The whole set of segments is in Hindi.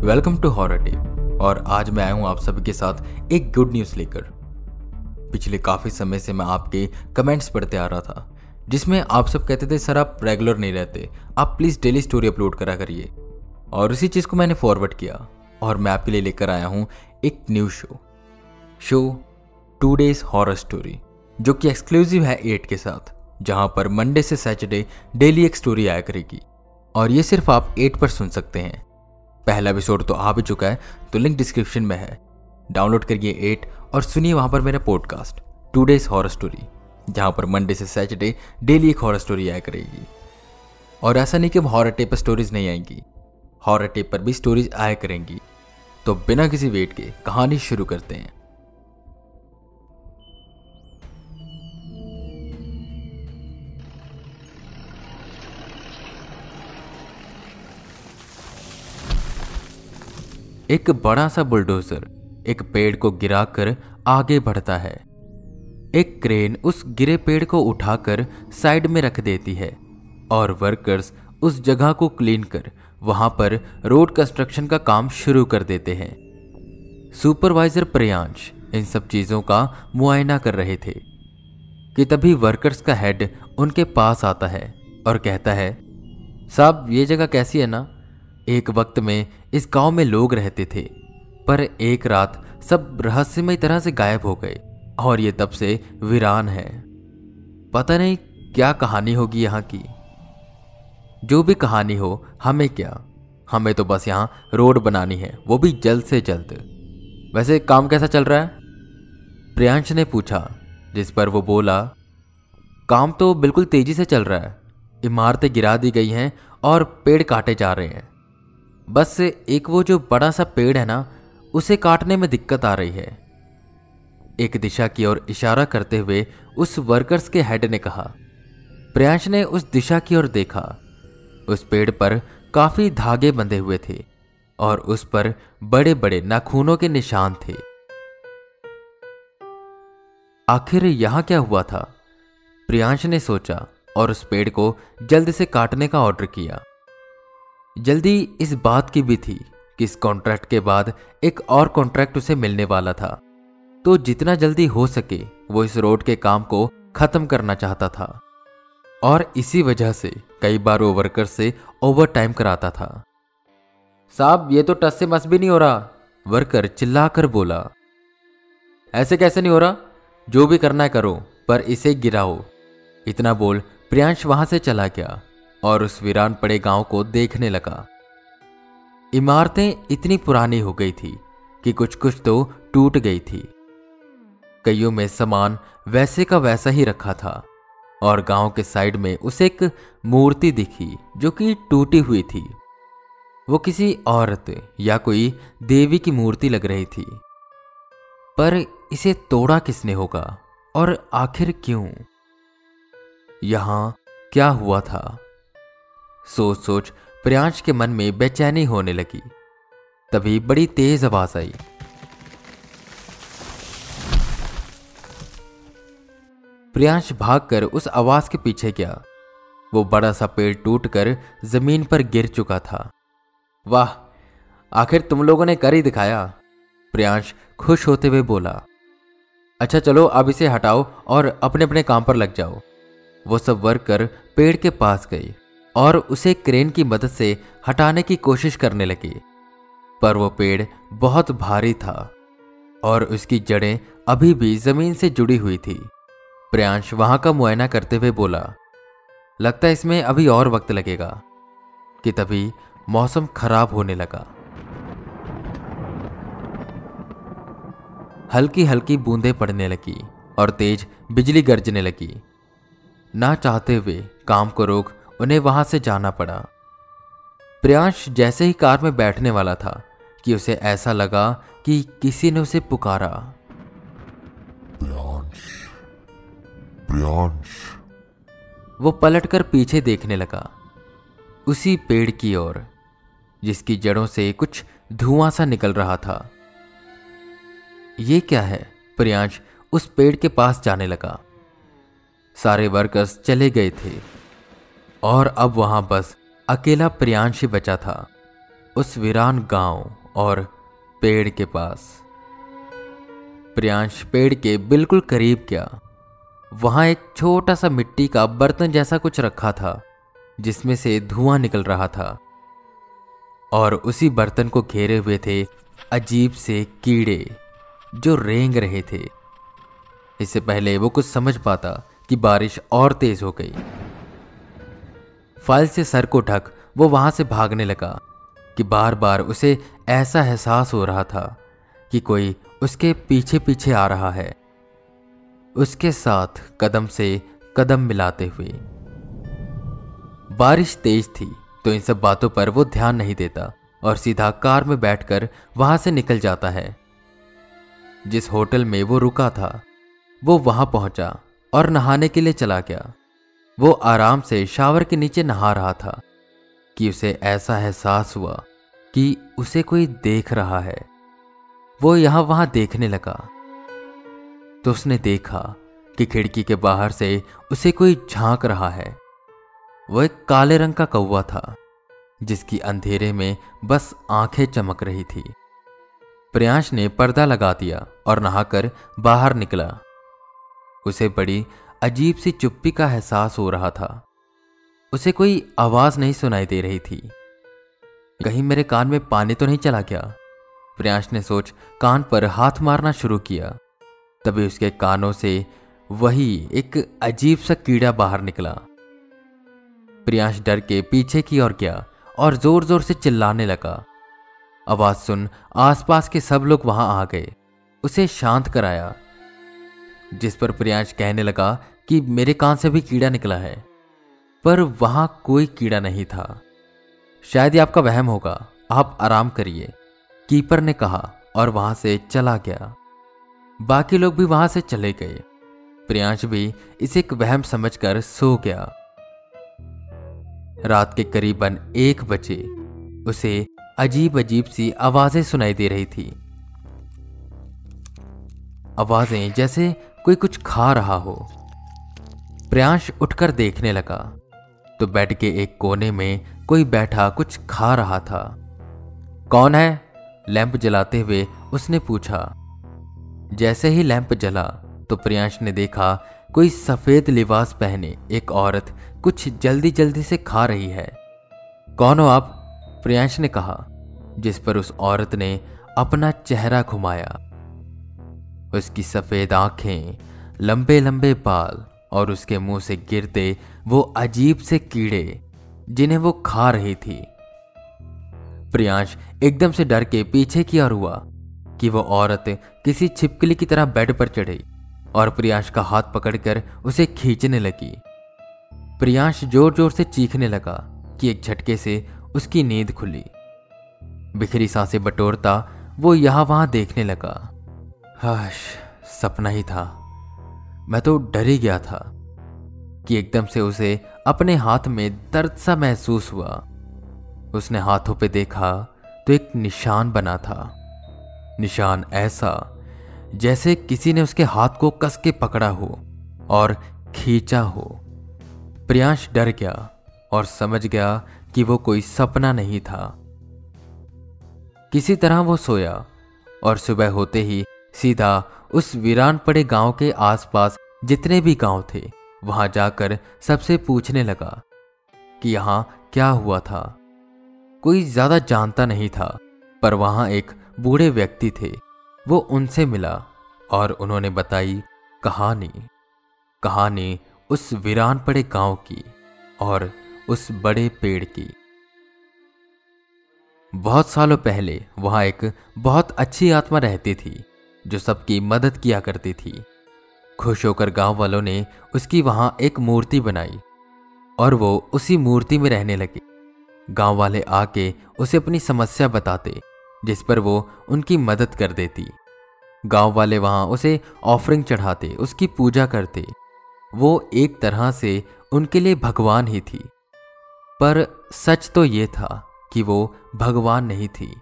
Welcome to horror tape. और आज मैं आया हूँ आप सभी के साथ एक गुड न्यूज़ लेकर। पिछले काफ़ी समय से मैं आपके कमेंट्स पढ़ते आ रहा था, जिसमें आप सब कहते थे, सर, आप रेगुलर नहीं रहते। आप प्लीज़ डेली स्टोरी अपलोड करा करिए। और उसी चीज़ को मैंने फॉरवर्ड किया, और मैं आपके लिए लेकर आया हूँ एक new show show two days horror story जो कि एक्सक्लूसिव है एट के साथ, जहाँ पर मंडे से सैटरडे डेली एक स्टोरी आया करेगी। और ये सिर्फ़ आप एट पर सुन सकते हैं। पहला एपिसोड तो आ भी चुका है तो लिंक डिस्क्रिप्शन में है। डाउनलोड करिए एट और सुनिए वहाँ पर मेरा podcast two days horror story जहाँ पर मंडे से सैटरडे डेली एक हॉर स्टोरी आया करेगी। और ऐसा नहीं कि हॉर टेप पर स्टोरीज नहीं आएँगी हॉर टेप पर भी स्टोरीज आया करेंगी। तो बिना किसी वेट के कहानी शुरू करते हैं। एक बड़ा सा बुलडोजर एक पेड़ को गिराकर आगे बढ़ता है। एक क्रेन उस गिरे पेड़ को उठाकर साइड में रख देती है और वर्कर्स उस जगह को क्लीन कर वहाँ पर रोड कंस्ट्रक्शन का काम शुरू कर देते हैं। सुपरवाइजर प्रियांश इन सब चीज़ों का मुआयना कर रहे थे कि तभी वर्कर्स का हेड उनके पास आता है और कहता है, साहब, ये जगह कैसी है ना? एक वक्त में इस गाँव में लोग रहते थे, पर एक रात सब रहस्यमय तरह से गायब हो गए, और ये तब से वीरान है। पता नहीं क्या कहानी होगी यहाँ की। जो भी कहानी हो, हमें क्या? हमें तो बस यहाँ रोड बनानी है, वो भी जल्द से जल्द। वैसे काम कैसा चल रहा है? प्रियांश ने पूछा, जिस पर वो बोला, काम तो बिल्कुल तेज़ी से चल रहा है। इमारतें गिरा दी गई हैं और पेड़ काटे जा रहे हैं। बस एक वो जो बड़ा सा पेड़ है ना, उसे काटने में दिक्कत आ रही है। एक दिशा की ओर इशारा करते हुए उस वर्कर्स के हेड ने कहा, प्रियांश ने उस दिशा की ओर देखा। उस पेड़ पर काफ़ी धागे बंधे हुए थे और उस पर बड़े बड़े नाखूनों के निशान थे। आखिर यहाँ क्या हुआ था? प्रियांश ने सोचा और उस पेड़ को जल्द से काटने का ऑर्डर किया। जल्दी इस बात की भी थी कि इस कॉन्ट्रैक्ट के बाद एक और कॉन्ट्रैक्ट उसे मिलने वाला था। तो जितना जल्दी हो सके, वो इस रोड के काम को खत्म करना चाहता था। और इसी वजह से कई बार वो वर्कर से ओवर टाइम कराता था। साहब, ये तो टस से मस भी नहीं हो रहा वर्कर चिल्लाकर बोला। ऐसे कैसे नहीं हो रहा? जो भी करना है करो, पर इसे गिराओ। इतना बोल प्रियांश वहाँ से चला गया। और उस वीरान पड़े गाँव को देखने लगा। इमारतें इतनी पुरानी हो गई थी कि कुछ कुछ तो टूट गई थी। कईयों में सामान वैसे का वैसा ही रखा था और गाँव के साइड में उसे एक मूर्ति दिखी जो कि टूटी हुई थी। वो किसी औरत या कोई देवी की मूर्ति लग रही थी। पर इसे तोड़ा किसने होगा और आखिर क्यों? यहाँ क्या हुआ था? सोच सोच प्रियांश के मन में बेचैनी होने लगी। तभी बड़ी तेज आवाज़ आई। प्रियांश भागकर उस आवाज़ के पीछे गया। वो बड़ा सा पेड़ टूटकर ज़मीन पर गिर चुका था। वाह, आखिर तुम लोगों ने कर ही दिखाया प्रियांश खुश होते हुए बोला। अच्छा चलो, अब इसे हटाओ और अपने अपने काम पर लग जाओ। वो सब वर्कर पेड़ के पास गई और उसे क्रेन की मदद से हटाने की कोशिश करने लगी। पर वो पेड़ बहुत भारी था और उसकी जड़ें अभी भी ज़मीन से जुड़ी हुई थी। प्रियांश वहाँ का मुआयना करते हुए बोला, लगता है इसमें अभी और वक्त लगेगा। कि तभी मौसम खराब होने लगा। हल्की हल्की बूंदें पड़ने लगी और तेज बिजली गरजने लगी। ना चाहते हुए काम को रोक उन्हें वहाँ से जाना पड़ा। प्रियांश जैसे ही कार में बैठने वाला था कि उसे ऐसा लगा कि किसी ने उसे पुकारा। प्रियांश प्रियांश। वो पलटकर पीछे देखने लगा उसी पेड़ की ओर जिसकी जड़ों से कुछ धुआँ सा निकल रहा था। ये क्या है? प्रियांश उस पेड़ के पास जाने लगा। सारे वर्कर्स चले गए थे। और अब वहाँ बस अकेला प्रियांश ही बचा था, उस वीरान गाँव और पेड़ के पास। प्रियांश पेड़ के बिल्कुल करीब गया। वहाँ एक छोटा सा मिट्टी का बर्तन जैसा कुछ रखा था, जिसमें से धुआँ निकल रहा था। और उसी बर्तन को घेरे हुए थे अजीब से कीड़े, जो रेंग रहे थे। इससे पहले वो कुछ समझ पाता कि बारिश और तेज हो गई। फ़ाइल से सर को ढक, वो वहाँ से भागने लगा, कि बार बार उसे ऐसा एहसास हो रहा था, कि कोई उसके पीछे पीछे आ रहा है। उसके साथ कदम से कदम मिलाते हुए। बारिश तेज थी तो इन सब बातों पर वो ध्यान नहीं देता, और सीधा कार में बैठकर वहाँ से निकल जाता है। जिस होटल में वो रुका था, वो वहाँ पहुँचा, और नहाने के लिए चला गया। वो आराम से शावर के नीचे नहा रहा था कि उसे ऐसा एहसास हुआ कि उसे कोई देख रहा है। वो यहाँ वहाँ देखने लगा। तो उसने देखा कि खिड़की के बाहर से उसे कोई झाँक रहा है। वह एक काले रंग का कौवा था, जिसकी अंधेरे में बस आँखें चमक रही थी। प्रियांश ने पर्दा लगा दिया और नहाकर बाहर निकला। उसे बड़ी अजीब सी चुप्पी का एहसास हो रहा था। उसे कोई आवाज़ नहीं सुनाई दे रही थी। कहीं मेरे कान में पानी तो नहीं चला गया प्रियांश ने सोच कान पर हाथ मारना शुरू किया। तभी उसके कानों से वही एक अजीब सा कीड़ा बाहर निकला। प्रियांश डर के पीछे की ओर गया और ज़ोर ज़ोर से चिल्लाने लगा। आवाज़ सुन आसपास के सब लोग वहाँ आ गए। उसे शांत कराया। जिस पर प्रियांश कहने लगा कि मेरे कान से भी कीड़ा निकला है, पर वहाँ कोई कीड़ा नहीं था। शायद ये आपका वहम होगा। आप आराम करिए, कीपर ने कहा और वहाँ से चला गया। बाकी लोग भी वहाँ से चले गए। प्रियांश भी इसे एक वहम समझकर सो गया। रात के करीबन एक बजे उसे अजीब अजीब सी आवाज़ें सुनाई दे रही थी। आवाज़ें जैसे कोई कुछ खा रहा हो। प्रयांश उठकर देखने लगा तो बेड के एक कोने में कोई बैठा कुछ खा रहा था। कौन है? लैंप जलाते हुए उसने पूछा। जैसे ही लैंप जला तो प्रियांश ने देखा, कोई सफ़ेद लिबास पहने एक औरत कुछ जल्दी जल्दी से खा रही है। कौन हो आप? प्रियांश ने कहा, जिस पर उस औरत ने अपना चेहरा घुमाया। उसकी सफ़ेद आँखें लंबे लंबे बाल और उसके मुँह से गिरते वो अजीब से कीड़े, जिन्हें वो खा रही थी। प्रियांश एकदम से डर के पीछे की ओर हुआ कि वो औरत किसी छिपकली की तरह बेड पर चढ़ी और प्रियांश का हाथ पकड़कर उसे खींचने लगी। प्रियांश ज़ोर ज़ोर से चीखने लगा कि एक झटके से उसकी नींद खुली। बिखरी साँसें बटोरता वो यहाँ वहाँ देखने लगा। हाश, सपना ही था। मैं तो डर ही गया था कि एकदम से उसे अपने हाथ में दर्द सा महसूस हुआ। उसने हाथों पे देखा तो एक निशान बना था। निशान ऐसा, जैसे किसी ने उसके हाथ को कस के पकड़ा हो और खींचा हो। प्रियांश डर गया और समझ गया कि वो कोई सपना नहीं था। किसी तरह वो सोया और सुबह होते ही सीधा उस वीरान पड़े गाँव के आसपास जितने भी गाँव थे, वहाँ जाकर सबसे पूछने लगा कि यहाँ क्या हुआ था। कोई ज़्यादा जानता नहीं था, पर वहाँ एक बूढ़े व्यक्ति थे। वो उनसे मिला और उन्होंने बताई कहानी। कहानी उस वीरान पड़े गाँव की और उस बड़े पेड़ की। बहुत सालों पहले वहाँ एक बहुत अच्छी आत्मा रहती थी। जो सबकी मदद किया करती थी। खुश होकर गाँव वालों ने उसकी वहाँ एक मूर्ति बनाई और वो उसी मूर्ति में रहने लगे। गाँव वाले आके उसे अपनी समस्या बताते, जिस पर वो उनकी मदद कर देती। गाँव वाले वहाँ उसे ऑफरिंग चढ़ाते, उसकी पूजा करते। वो एक तरह से उनके लिए भगवान ही थी। पर सच तो ये था कि वो भगवान नहीं थी।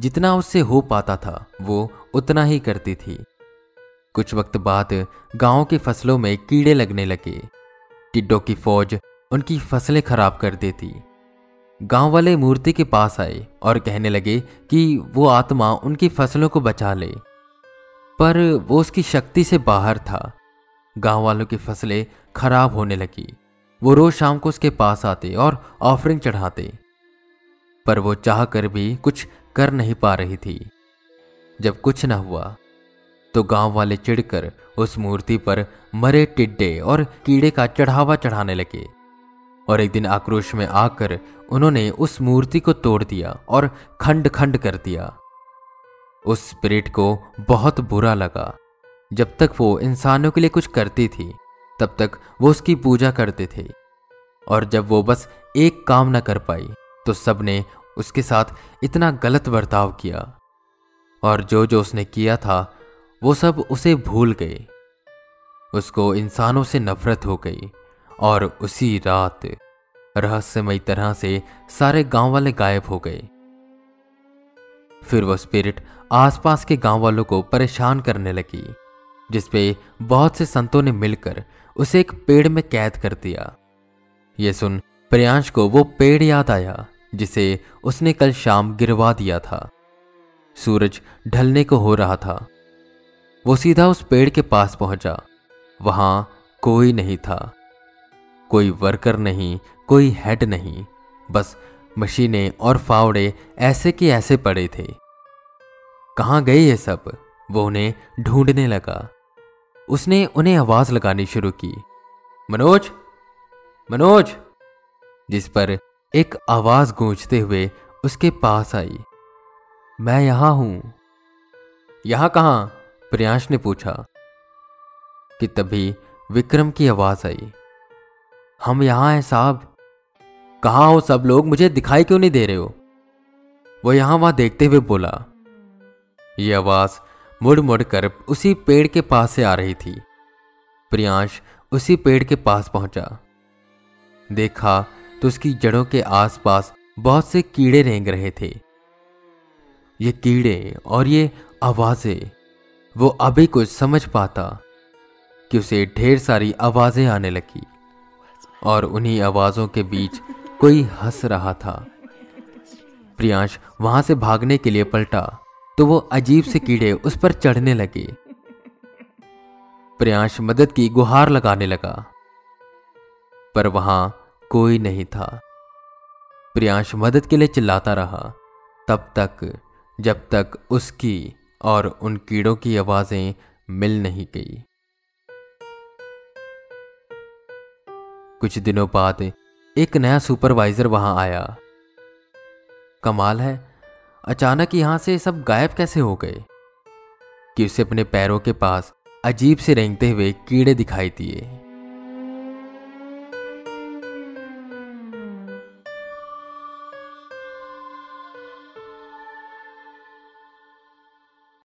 जितना उससे हो पाता था, वो उतना ही करती थी। कुछ वक्त बाद गाँव की फ़सलों में कीड़े लगने लगे। टिड्डों की फौज उनकी फ़सलें खराब कर देती। गाँव वाले मूर्ति के पास आए और कहने लगे कि वो आत्मा उनकी फ़सलों को बचा ले। पर वो उसकी शक्ति से बाहर था। गाँव वालों की फ़सलें खराब होने लगी। वो रोज शाम को उसके पास आते और ऑफरिंग चढ़ाते। पर वो चाह कर भी कुछ कर नहीं पा रही थी। जब कुछ न हुआ तो गाँव वाले चिढ़कर उस मूर्ति पर मरे टिड्डे और कीड़े का चढ़ावा चढ़ाने लगे और एक दिन आक्रोश में आकर उन्होंने उस मूर्ति को तोड़ दिया और खंड खंड कर दिया। उस स्पिरिट को बहुत बुरा लगा। जब तक वो इंसानों के लिए कुछ करती थी, तब तक वो उसकी पूजा करते थे और जब वो बस एक काम न कर पाई तो सबने उसके साथ इतना गलत बर्ताव किया। और जो जो उसने किया था, वो सब उसे भूल गए। उसको इंसानों से नफरत हो गई और उसी रात रहस्यमय तरह से सारे गाँव वाले गायब हो गए। फिर वह स्पिरिट आसपास के गाँव वालों को परेशान करने लगी जिसपे बहुत से संतों ने मिलकर उसे एक पेड़ में कैद कर दिया। ये सुन प्रियांश को वो पेड़ याद आया। जिसे उसने कल शाम गिरवा दिया था। सूरज ढलने को हो रहा था। वो सीधा उस पेड़ के पास पहुँचा। वहाँ कोई नहीं था। कोई वर्कर नहीं, कोई हेड नहीं। बस मशीनें और फावड़े ऐसे के ऐसे पड़े थे। कहाँ गए ये सब? वो उन्हें ढूँढने लगा। उसने उन्हें आवाज़ लगानी शुरू की। मनोज! मनोज! जिस पर एक आवाज़ गूंजते हुए उसके पास आई। मैं यहाँ हूँ। यहाँ कहाँ? प्रियांश ने पूछा। कि तभी विक्रम की आवाज़ आई। हम यहाँ हैं साहब। कहा हो सब लोग? मुझे दिखाई क्यों नहीं दे रहे हो? वो यहाँ वहाँ देखते हुए बोला। यह आवाज़ मुड़ मुड़ कर उसी पेड़ के पास से आ रही थी। प्रियांश उसी पेड़ के पास पहुँचा। देखा तो उसकी जड़ों के आसपास बहुत से कीड़े रेंग रहे थे। ये कीड़े और ये आवाज़ें, वो अभी कुछ समझ पाता कि उसे ढेर सारी आवाज़ें आने लगी और उन्हीं आवाजों के बीच कोई हंस रहा था। प्रियांश वहाँ से भागने के लिए पलटा तो वो अजीब से कीड़े उस पर चढ़ने लगे। प्रियांश मदद की गुहार लगाने लगा। पर वहाँ कोई नहीं था। प्रियांश मदद के लिए चिल्लाता रहा। तब तक, जब तक उसकी और उन कीड़ों की आवाज़ें मिल नहीं गई। कुछ दिनों बाद एक नया सुपरवाइजर वहाँ आया। कमाल है, अचानक यहाँ से सब गायब कैसे हो गए? कि उसे अपने पैरों के पास अजीब से रेंगते हुए कीड़े दिखाई दिए।